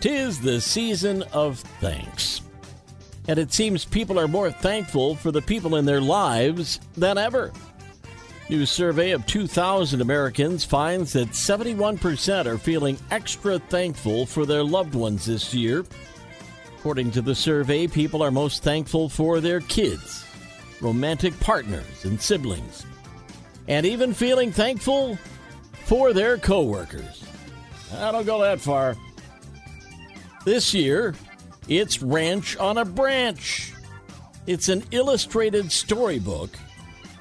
Tis the season of thanks. And it seems people are more thankful for the people in their lives than ever. New survey of 2,000 Americans finds that 71% are feeling extra thankful for their loved ones this year. According to the survey, people are most thankful for their kids, romantic partners, and siblings, and even feeling thankful for their coworkers. I don't go that far. This year, it's Ranch on a Branch. It's an illustrated storybook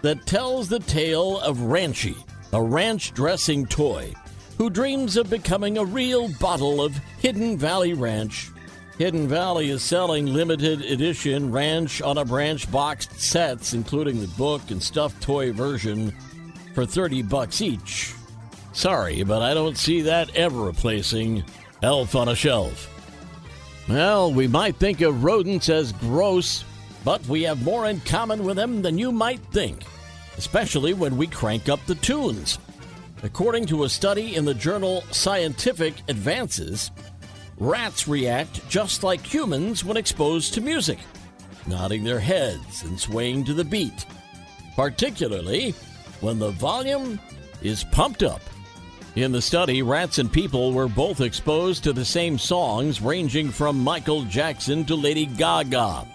that tells the tale of Ranchy, a ranch dressing toy, who dreams of becoming a real bottle of Hidden Valley Ranch. Hidden Valley is selling limited edition Ranch on a Branch boxed sets, including the book and stuffed toy version, for 30 bucks each. Sorry, but I don't see that ever replacing Elf on a Shelf. Well, we might think of rodents as gross, but we have more in common with them than you might think, especially when we crank up the tunes. According to a study in the journal Scientific Advances, rats react just like humans when exposed to music, nodding their heads and swaying to the beat, particularly when the volume is pumped up. In the study, rats and people were both exposed to the same songs, ranging from Michael Jackson to Lady Gaga.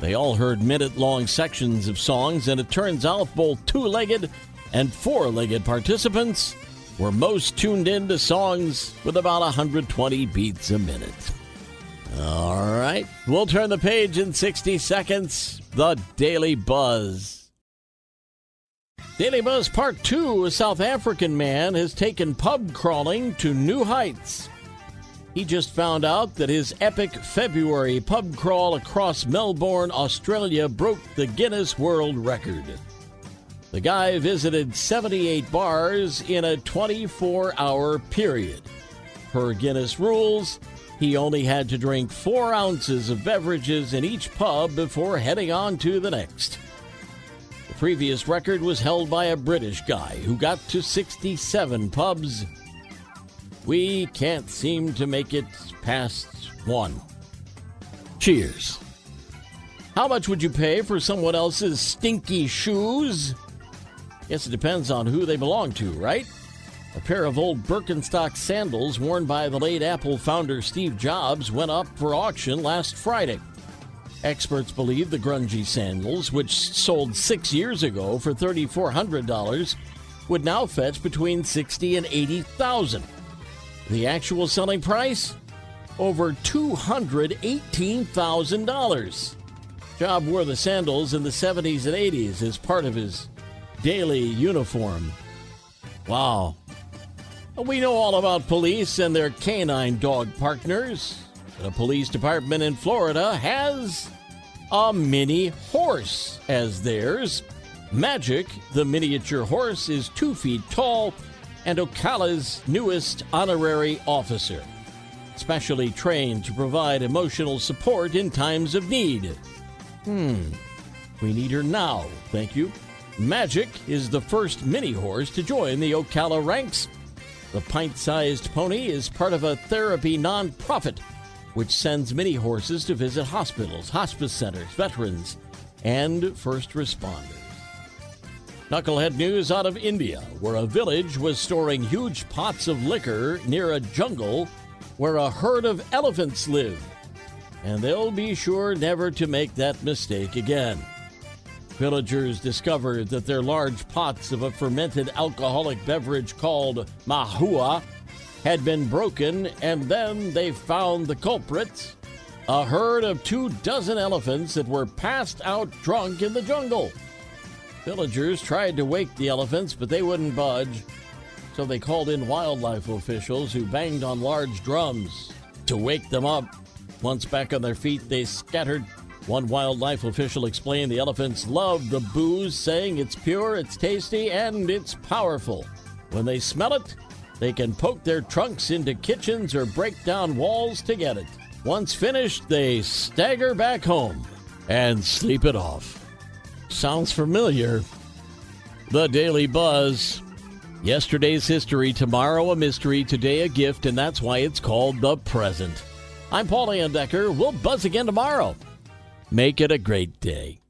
They all heard minute long sections of songs, and it turns out both two legged and four legged participants were most tuned in to songs with about 120 beats a minute. All right, we'll turn the page in 60 seconds. The Daily Buzz. Daily Buzz Part 2 A South African man has taken pub crawling to new heights. He just found out that his epic February pub crawl across Melbourne, Australia broke the Guinness World Record. The guy visited 78 bars in a 24 hour period. Per Guinness rules, he only had to drink four ounces of beverages in each pub before heading on to the next. Previous record was held by a British guy who got to 67 pubs. We can't seem to make it past one. Cheers. How much would you pay for someone else's stinky shoes? Guess it depends on who they belong to, right? A pair of old Birkenstock sandals worn by the late Apple founder Steve Jobs went up for auction last Friday. Experts believe the grungy sandals, which sold six years ago for $3,400, would now fetch between 60 and 80,000. The actual selling price? Over $218,000. Job wore the sandals in the 70s and 80s as part of his daily uniform. Wow. We know all about police and their canine dog partners. The police department in Florida has a mini horse as theirs. Magic, the miniature horse, is two feet tall and Ocala's newest honorary officer, specially trained to provide emotional support in times of need. Hmm, we need her now, thank you. Magic is the first mini horse to join the Ocala ranks. The pint sized pony is part of a therapy nonprofit which sends mini horses to visit hospitals, hospice centers, veterans, and first responders. Knucklehead news out of India, where a village was storing huge pots of liquor near a jungle where a herd of elephants lived. And they'll be sure never to make that mistake again. Villagers discovered that their large pots of a fermented alcoholic beverage called mahua had been broken, and then they found the culprits a herd of two dozen elephants that were passed out drunk in the jungle. Villagers tried to wake the elephants, but they wouldn't budge, so they called in wildlife officials who banged on large drums. to wake them up. Once back on their feet, they scattered. One wildlife official explained the elephants love the booze, saying it's pure, it's tasty, and it's powerful. When they smell it, they can poke their trunks into kitchens or break down walls to get it. Once finished, they stagger back home and sleep it off. Sounds familiar. The Daily Buzz. Yesterday's history, tomorrow a mystery, today a gift, and that's why it's called the present. I'm Paul Decker. We'll buzz again tomorrow. Make it a great day.